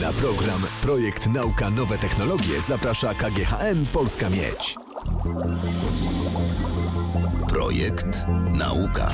Na program Projekt Nauka Nowe Technologie zaprasza KGHM Polska Miedź. Projekt Nauka.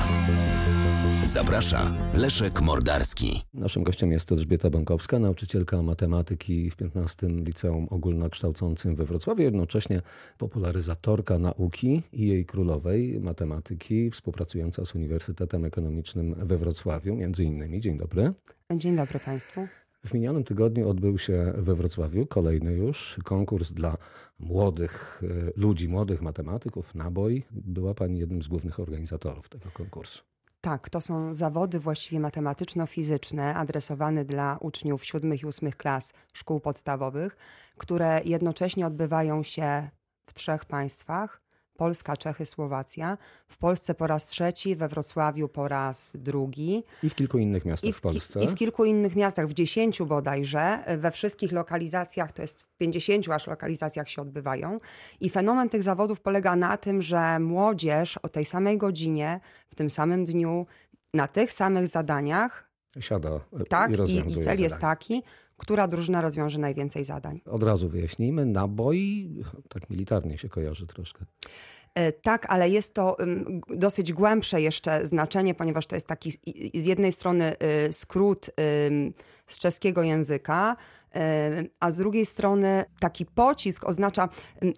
Zaprasza Leszek Mordarski. Naszym gościem jest Elżbieta Bankowska, nauczycielka matematyki w 15 Liceum Ogólnokształcącym we Wrocławiu, jednocześnie popularyzatorka nauki i jej królowej matematyki, współpracująca z Uniwersytetem Ekonomicznym we Wrocławiu, między innymi. Dzień dobry. Dzień dobry Państwu. W minionym tygodniu odbył się we Wrocławiu kolejny już konkurs dla młodych e, ludzi, młodych matematyków, naboj. Była Pani jednym z głównych organizatorów tego konkursu. Tak, to są zawody właściwie matematyczno-fizyczne adresowane dla uczniów siódmych i ósmych klas szkół podstawowych, które jednocześnie odbywają się w trzech państwach Polska, Czechy, Słowacja. W Polsce po raz trzeci, we Wrocławiu po raz drugi. I w kilku innych miastach w, w Polsce. I w kilku innych miastach, w dziesięciu bodajże. We wszystkich lokalizacjach, to jest w pięćdziesięciu aż lokalizacjach się odbywają. I fenomen tych zawodów polega na tym, że młodzież o tej samej godzinie, w tym samym dniu, na tych samych zadaniach, Siada e, tak, i i, rozwiązuje i cel jest taki, która drużyna rozwiąże najwięcej zadań. Od razu wyjaśnijmy, naboj tak militarnie się kojarzy troszkę. E, Tak, ale jest to dosyć głębsze jeszcze znaczenie, ponieważ to jest taki z- jednej strony y, skrót z czeskiego języka, y, a z drugiej strony taki pocisk oznacza,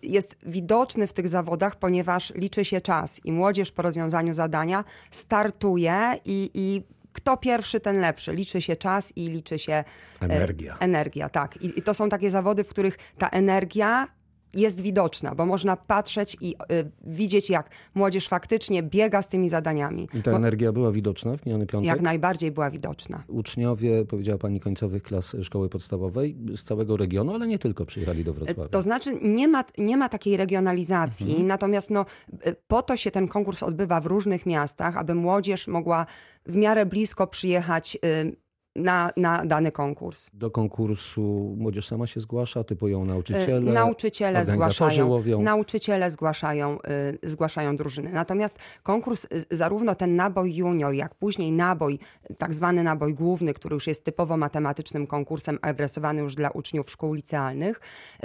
jest widoczny w tych zawodach, ponieważ liczy się czas i młodzież po rozwiązaniu zadania startuje i, i kto pierwszy, ten lepszy. Liczy się czas i liczy się e, Energia. Energia, tak. I, I to są takie zawody, w których ta energia jest widoczna, bo można patrzeć i y, widzieć, jak młodzież faktycznie biega z tymi zadaniami. I ta Bo energia była widoczna w miniony piątek? jak najbardziej była widoczna. Uczniowie, powiedziała pani, końcowych klas szkoły podstawowej z całego regionu, ale nie tylko przyjechali do Wrocławia. To znaczy nie ma, nie ma takiej regionalizacji, natomiast no, y, po to się ten konkurs odbywa w różnych miastach, aby młodzież mogła w miarę blisko przyjechać y, na, na dany konkurs. Do konkursu młodzież sama się zgłasza, typują nauczyciele. Y, Nauczyciele zgłaszają, łowią. nauczyciele zgłaszają, y, zgłaszają drużyny. Natomiast konkurs, y, zarówno ten naboj junior, jak później naboj, tak zwany naboj główny, który już jest typowo matematycznym konkursem adresowany już dla uczniów szkół licealnych,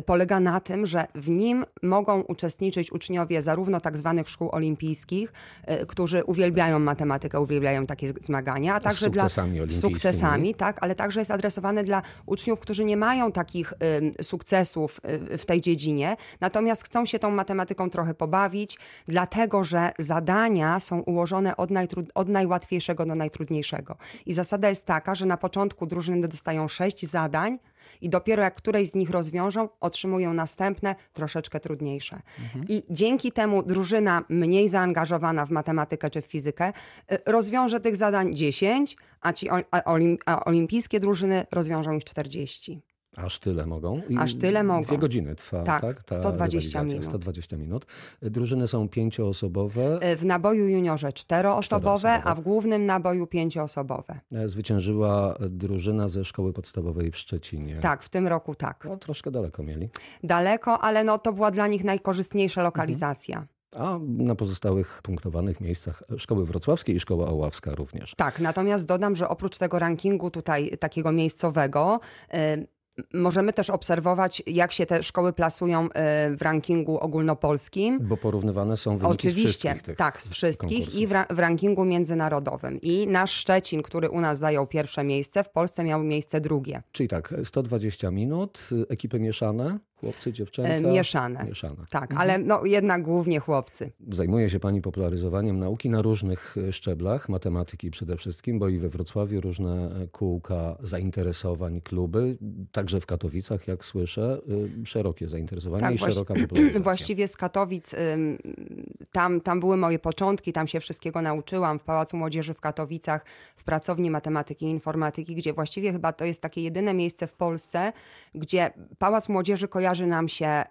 polega na tym, że w nim mogą uczestniczyć uczniowie zarówno tak zwanych szkół olimpijskich, y, którzy uwielbiają matematykę, uwielbiają takie zmagania, a także dla sukcesami z olimpijskimi. Tak, ale także jest adresowany dla uczniów, którzy nie mają takich ym, sukcesów y, w tej dziedzinie, natomiast chcą się tą matematyką trochę pobawić, dlatego że zadania są ułożone od, od najłatwiejszego do najtrudniejszego. I zasada jest taka, że na początku drużyny dostają sześć zadań i dopiero jak któreś z nich rozwiążą, otrzymują następne, troszeczkę trudniejsze. I dzięki temu drużyna mniej zaangażowana w matematykę czy w fizykę y, rozwiąże tych zadań 10, a ci a olim, a olimpijskie drużyny rozwiążą ich 40. Aż tyle mogą. I Aż tyle mogą. Dwie godziny trwa, tak? Tak, ta 120 rywalizacja, minut. 120 minut. Drużyny są pięcioosobowe. Y, W naboju juniorze czteroosobowe, Czteroosobowe. a w głównym naboju pięcioosobowe. E, Zwyciężyła drużyna ze szkoły podstawowej w Szczecinie. Tak, w tym roku tak. No, troszkę daleko mieli. Daleko, ale no, to była dla nich najkorzystniejsza lokalizacja. A na pozostałych punktowanych miejscach szkoły wrocławskie i szkoła oławska również. Tak, natomiast dodam, że oprócz tego rankingu tutaj takiego miejscowego, możemy też obserwować, jak się te szkoły plasują y, w rankingu ogólnopolskim. Bo porównywane są wyniki z Oczywiście, tych tak, z wszystkich konkursów. i w, ra- w rankingu międzynarodowym. I nasz Szczecin, który u nas zajął pierwsze miejsce, w Polsce miał miejsce drugie. Czyli tak, 120 minut, y, ekipy mieszane, chłopcy, dziewczęta. E, mieszane. Mieszane. Tak, ale no, jednak głównie chłopcy. Zajmuje się Pani popularyzowaniem nauki na różnych e, szczeblach, matematyki przede wszystkim, bo i we Wrocławiu różne e, kółka zainteresowań, kluby, także w Katowicach, jak słyszę, szerokie zainteresowanie Tak, i właści- szeroka popularyzacja. Właściwie z Katowic, tam, tam były moje początki, tam się wszystkiego nauczyłam w Pałacu Młodzieży w Katowicach, w pracowni matematyki i informatyki, gdzie właściwie chyba to jest takie jedyne miejsce w Polsce, gdzie Pałac Młodzieży kojarzy nam się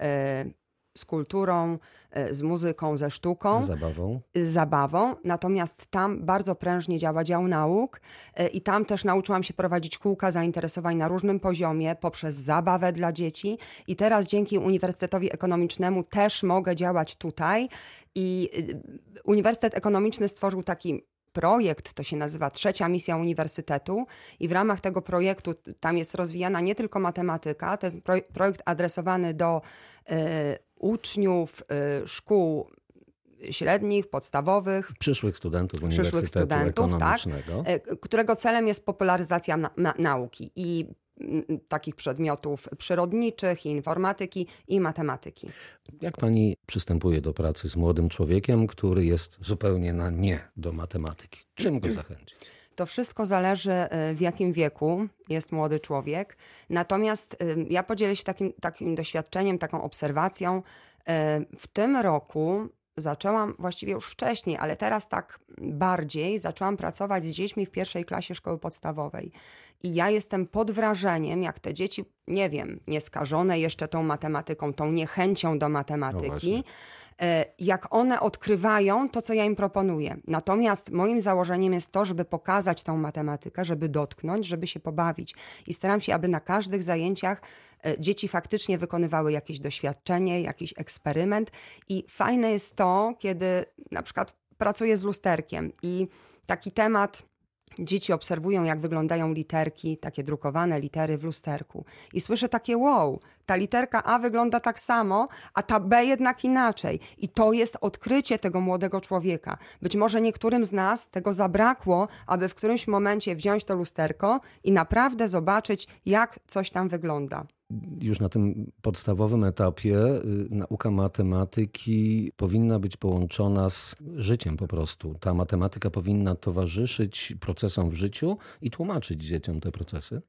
y, z kulturą, y, z muzyką, ze sztuką. Zabawą. z zabawą, natomiast tam bardzo prężnie działa dział nauk y, i tam też nauczyłam się prowadzić kółka zainteresowań na różnym poziomie poprzez zabawę dla dzieci i teraz dzięki Uniwersytetowi Ekonomicznemu też mogę działać tutaj i y, Uniwersytet Ekonomiczny stworzył taki projekt, to się nazywa Trzecia Misja Uniwersytetu i w ramach tego projektu tam jest rozwijana nie tylko matematyka, to jest projekt adresowany do y, uczniów y, szkół średnich, podstawowych. Przyszłych studentów przyszłych Uniwersytetu studentów, tak, Ekonomicznego. którego celem jest popularyzacja na, na, nauki i takich przedmiotów przyrodniczych, informatyki, i matematyki. Jak pani przystępuje do pracy z młodym człowiekiem, który jest zupełnie na nie do matematyki? Czym go zachęci? To wszystko zależy, w jakim wieku jest młody człowiek. Natomiast ja podzielę się takim, takim doświadczeniem, taką obserwacją. W tym roku zaczęłam właściwie już wcześniej, ale teraz tak bardziej zaczęłam pracować z dziećmi w pierwszej klasie szkoły podstawowej. I ja jestem pod wrażeniem, jak te dzieci, nie wiem, nieskażone jeszcze tą matematyką, tą niechęcią do matematyki, no jak one odkrywają to, co ja im proponuję. Natomiast moim założeniem jest to, żeby pokazać tą matematykę, żeby dotknąć, żeby się pobawić. I staram się, aby na każdych zajęciach e, dzieci faktycznie wykonywały jakieś doświadczenie, jakiś eksperyment. I fajne jest to, kiedy na przykład pracuję z lusterkiem i taki temat Dzieci obserwują, jak wyglądają literki, takie drukowane litery w lusterku. I słyszę takie wow, ta literka A wygląda tak samo, a ta B jednak inaczej. I to jest odkrycie tego młodego człowieka. Być może niektórym z nas tego zabrakło, aby w którymś momencie wziąć to lusterko i naprawdę zobaczyć, jak coś tam wygląda już na tym podstawowym etapie y, nauka matematyki powinna być połączona z życiem po prostu. Ta matematyka powinna towarzyszyć procesom w życiu i tłumaczyć dzieciom te procesy.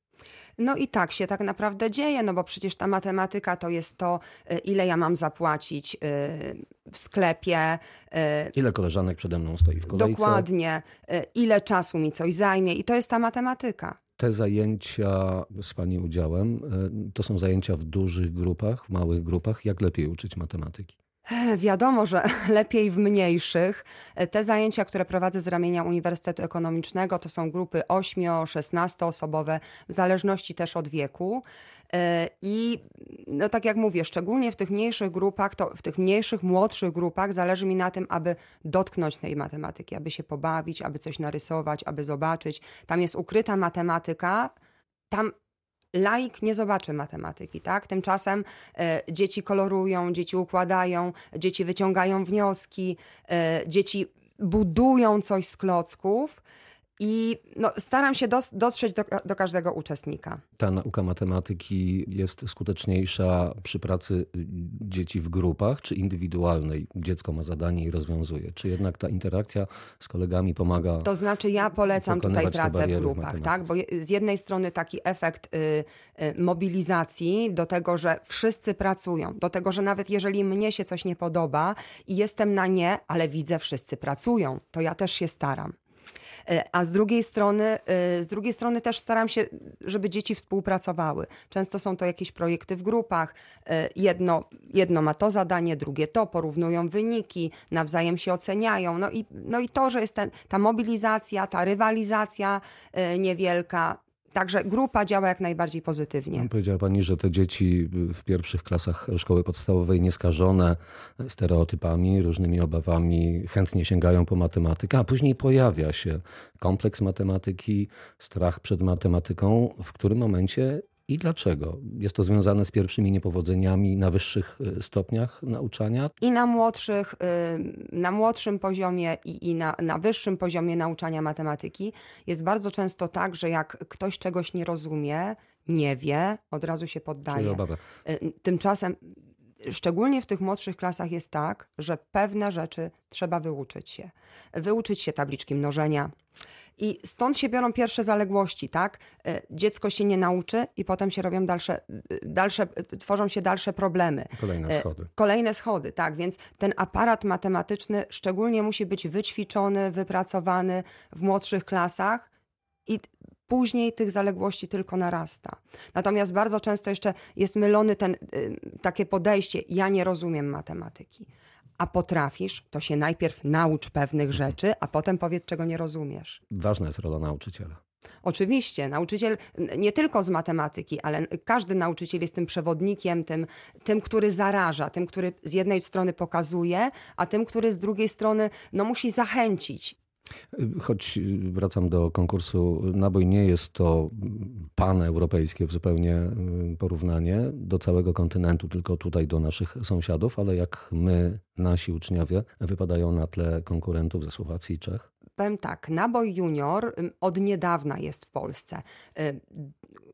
No i tak się tak naprawdę dzieje, no bo przecież ta matematyka to jest to, y, ile ja mam zapłacić y, w sklepie. Ile koleżanek przede mną stoi w kolejce. Dokładnie. Ile czasu mi coś zajmie i to jest ta matematyka te zajęcia z Pani udziałem e, to są zajęcia w dużych grupach, w małych grupach. Jak lepiej uczyć matematyki? Wiadomo, że lepiej w mniejszych. Te zajęcia, które prowadzę z ramienia Uniwersytetu Ekonomicznego, to są grupy 8-16 osobowe, w zależności też od wieku. E, I no tak jak mówię, szczególnie w tych mniejszych grupach, to w tych mniejszych, młodszych grupach zależy mi na tym, aby dotknąć tej matematyki, aby się pobawić, aby coś narysować, aby zobaczyć. Tam jest ukryta matematyka. Tam laik nie zobaczy matematyki, tak? Tymczasem e, dzieci kolorują, dzieci układają, dzieci wyciągają wnioski, e, dzieci budują coś z klocków. I no, staram się dos dotrzeć do, do, każdego uczestnika. Ta nauka matematyki jest skuteczniejsza przy pracy dzieci w grupach czy indywidualnej? Dziecko ma zadanie i rozwiązuje. Czy jednak ta interakcja z kolegami pomaga? To znaczy, ja polecam tutaj pracę w grupach, w tak? Bo z jednej strony taki efekt y, y, mobilizacji do tego, że wszyscy pracują, do tego, że nawet jeżeli mnie się coś nie podoba i jestem na nie, ale widzę, wszyscy pracują, to ja też się staram. E, a z drugiej strony, e, z drugiej strony też staram się, żeby dzieci współpracowały. Często są to jakieś projekty w grupach. E, jedno, jedno ma to zadanie, drugie to, porównują wyniki, nawzajem się oceniają. No i, no i to, że jest ten, ta mobilizacja, ta rywalizacja niewielka, Także grupa działa jak najbardziej pozytywnie. Powiedziała Pani, że te dzieci w pierwszych klasach szkoły podstawowej nieskażone stereotypami, różnymi obawami, chętnie sięgają po matematykę, a później pojawia się kompleks matematyki, strach przed matematyką, w którym momencie i dlaczego? Jest to związane z pierwszymi niepowodzeniami na wyższych y, stopniach nauczania? I na młodszych, y, na młodszym poziomie i, i na, na wyższym poziomie nauczania matematyki jest bardzo często tak, że jak ktoś czegoś nie rozumie, nie wie, od razu się poddaje. Y, tymczasem szczególnie w tych młodszych klasach jest tak, że pewne rzeczy trzeba wyuczyć się. Wyuczyć się tabliczki mnożenia, i stąd się biorą pierwsze zaległości, tak? E, dziecko się nie nauczy i potem się robią dalsze, e, dalsze tworzą się dalsze problemy. Kolejne e, schody. Kolejne schody, tak. Więc ten aparat matematyczny szczególnie musi być wyćwiczony, wypracowany w młodszych klasach i później tych zaległości tylko narasta. Natomiast bardzo często jeszcze jest mylony ten, takie podejście, ja nie rozumiem matematyki a potrafisz, to się najpierw naucz pewnych rzeczy, a potem powiedz, czego nie rozumiesz. Ważna jest rola nauczyciela. Oczywiście, nauczyciel nie tylko z matematyki, ale każdy nauczyciel jest tym przewodnikiem, tym, tym, który zaraża, tym, który z jednej strony pokazuje, a tym, który z drugiej strony no, musi zachęcić. Choć y, wracam do konkursu Nabój, nie jest to paneuropejskie zupełnie y, porównanie do całego kontynentu, tylko tutaj do naszych sąsiadów, ale jak my, nasi uczniowie, wypadają na tle konkurentów ze Słowacji i Czech? Powiem tak, nabój junior od niedawna jest w Polsce. Y,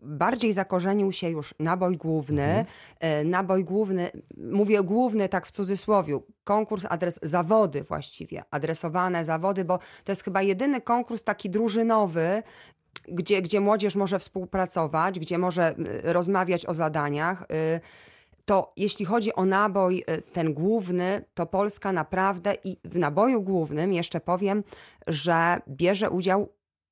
bardziej zakorzenił się już nabój główny. Mhm. Nabój główny, mówię główny tak w cudzysłowie, konkurs, adres, zawody właściwie, adresowane zawody, bo to jest chyba jedyny konkurs taki drużynowy, gdzie, gdzie młodzież może współpracować, gdzie może rozmawiać o zadaniach to jeśli chodzi o nabój y, ten główny, to Polska naprawdę i w naboju głównym jeszcze powiem, że bierze udział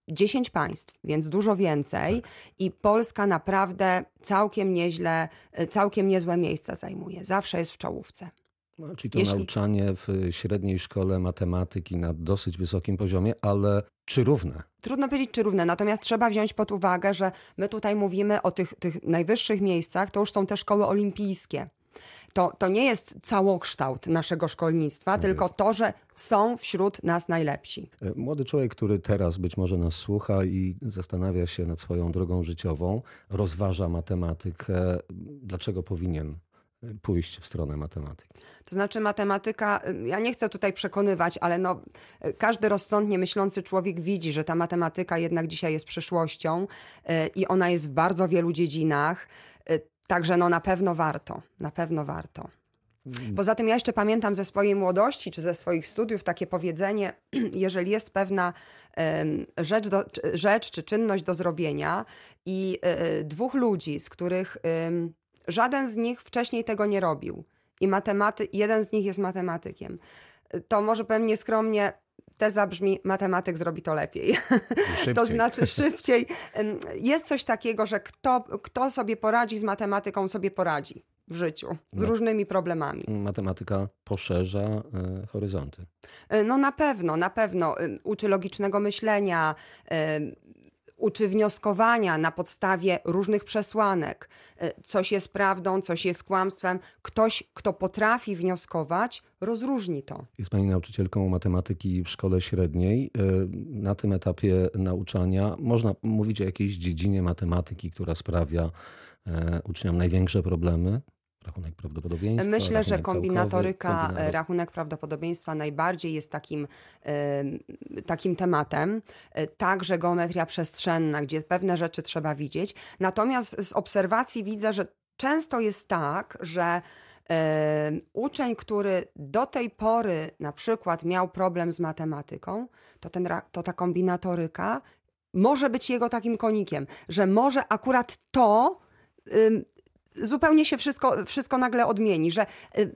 10 państw, więc dużo więcej tak. i Polska naprawdę całkiem nieźle, y, całkiem niezłe miejsca zajmuje. Zawsze jest w czołówce. No, czyli to Jeśli... nauczanie w średniej szkole matematyki na dosyć wysokim poziomie, ale czy równe? Trudno powiedzieć, czy równe, natomiast trzeba wziąć pod uwagę, że my tutaj mówimy o tych, tych najwyższych miejscach, to już są te szkoły olimpijskie. To, to nie jest całokształt naszego szkolnictwa, no tylko jest. to, że są wśród nas najlepsi. E, młody człowiek, który teraz być może nas słucha i zastanawia się nad swoją drogą życiową, rozważa matematykę, dlaczego powinien pójść w stronę matematyki. To znaczy matematyka, ja nie chcę tutaj przekonywać, ale no, każdy rozsądnie myślący człowiek widzi, że ta matematyka jednak dzisiaj jest przyszłością e, i ona jest w bardzo wielu dziedzinach. Także no na pewno warto, na pewno warto. Mm. Poza tym ja jeszcze pamiętam ze swojej młodości czy ze swoich studiów takie powiedzenie, jeżeli jest pewna rzecz, do, rzecz czy czynność do zrobienia i dwóch ludzi, z których Żaden z nich wcześniej tego nie robił. I matematy, jeden z nich jest matematykiem. To może powiem nieskromnie, teza brzmi, matematyk zrobi to lepiej. to znaczy szybciej. Jest coś takiego, że kto, kto sobie poradzi z matematyką, sobie poradzi w życiu z no. różnymi problemami. Matematyka poszerza y, horyzonty. E, no na pewno, na pewno. Uczy logicznego myślenia, y, uczy wnioskowania na podstawie różnych przesłanek. E, coś jest prawdą, coś jest kłamstwem. Ktoś, kto potrafi wnioskować, rozróżni to. Jest pani nauczycielką matematyki w szkole średniej. E, na tym etapie nauczania można mówić o jakiejś dziedzinie matematyki, która sprawia e, uczniom największe problemy? Rachunek prawdopodobieństwa. Myślę, że kombinatoryka, rachunek prawdopodobieństwa najbardziej jest takim, takim tematem. E, także geometria przestrzenna, gdzie pewne rzeczy trzeba widzieć. Natomiast z obserwacji widzę, że często jest tak, że uczeń, który do tej pory na przykład miał problem z matematyką, to, ten, to ta kombinatoryka może być jego takim konikiem, że może akurat to zupełnie się wszystko, wszystko nagle odmieni, że y,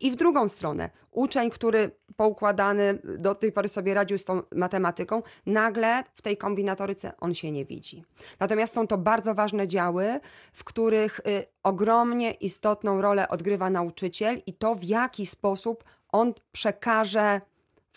i w drugą stronę, uczeń, który poukładany do tej pory sobie radził z tą matematyką, nagle w tej kombinatoryce on się nie widzi. Natomiast są to bardzo ważne działy, w których y, ogromnie istotną rolę odgrywa nauczyciel i to, w jaki sposób on przekaże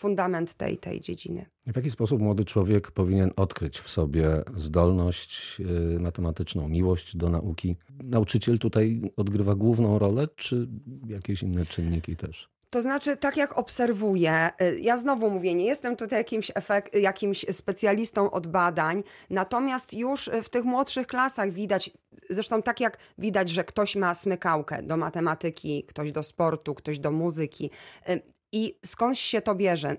fundament tej, tej dziedziny. W jaki sposób młody człowiek powinien odkryć w sobie zdolność y, matematyczną, miłość do nauki? Nauczyciel tutaj odgrywa główną rolę, czy jakieś inne czynniki też? To znaczy, tak jak obserwuję, y, ja znowu mówię, nie jestem tutaj jakimś, efekt, jakimś specjalistą od badań, natomiast już w tych młodszych klasach widać, zresztą tak jak widać, że ktoś ma smykałkę do matematyki, ktoś do sportu, ktoś do muzyki. I skądś się to bierze?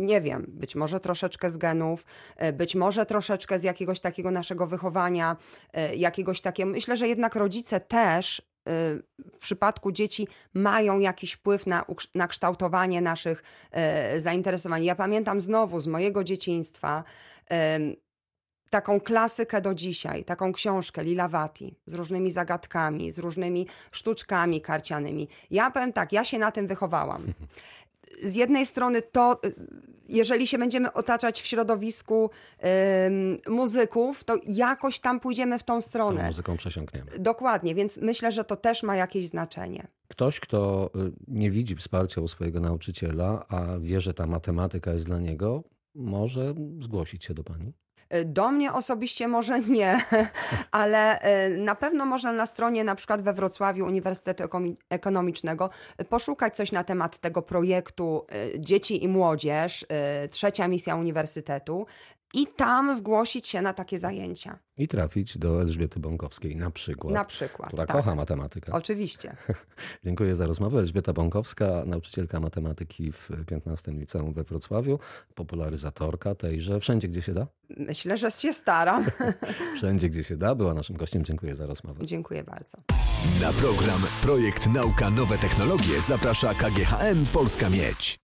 nie wiem, być może troszeczkę z genów, e, być może troszeczkę z jakiegoś takiego naszego wychowania, e, jakiegoś takiego. Myślę, że jednak rodzice też e, w przypadku dzieci mają jakiś wpływ na, na kształtowanie naszych zainteresowań. Ja pamiętam znowu z mojego dzieciństwa taką klasykę do dzisiaj, taką książkę Lilawati z różnymi zagadkami, z różnymi sztuczkami karcianymi. Ja powiem tak, ja się na tym wychowałam. z jednej strony to, y, jeżeli się będziemy otaczać w środowisku y, muzyków, to jakoś tam pójdziemy w tą stronę. Tą muzyką przesiąkniemy. Dokładnie, więc myślę, że to też ma jakieś znaczenie. Ktoś, kto y, nie widzi wsparcia u swojego nauczyciela, a wie, że ta matematyka jest dla niego, może zgłosić się do pani? Y, Do mnie osobiście może nie, ale y, na pewno można na stronie na przykład we Wrocławiu Uniwersytetu Ekonomicznego y, poszukać coś na temat tego projektu Dzieci i Młodzież, trzecia misja Uniwersytetu i tam zgłosić się na takie zajęcia. I trafić do Elżbiety Bąkowskiej na przykład. Na przykład, Która tak. kocha matematykę. Oczywiście. Dziękuję za rozmowę. Elżbieta Bąkowska, nauczycielka matematyki w 15 liceum we Wrocławiu, popularyzatorka tejże. Wszędzie, gdzie się da? Myślę, że się staram. Wszędzie, gdzie się da. Była naszym gościem. Dziękuję za rozmowę. Dziękuję bardzo. Na program Projekt Nauka Nowe Technologie zaprasza KGHM Polska Miedź.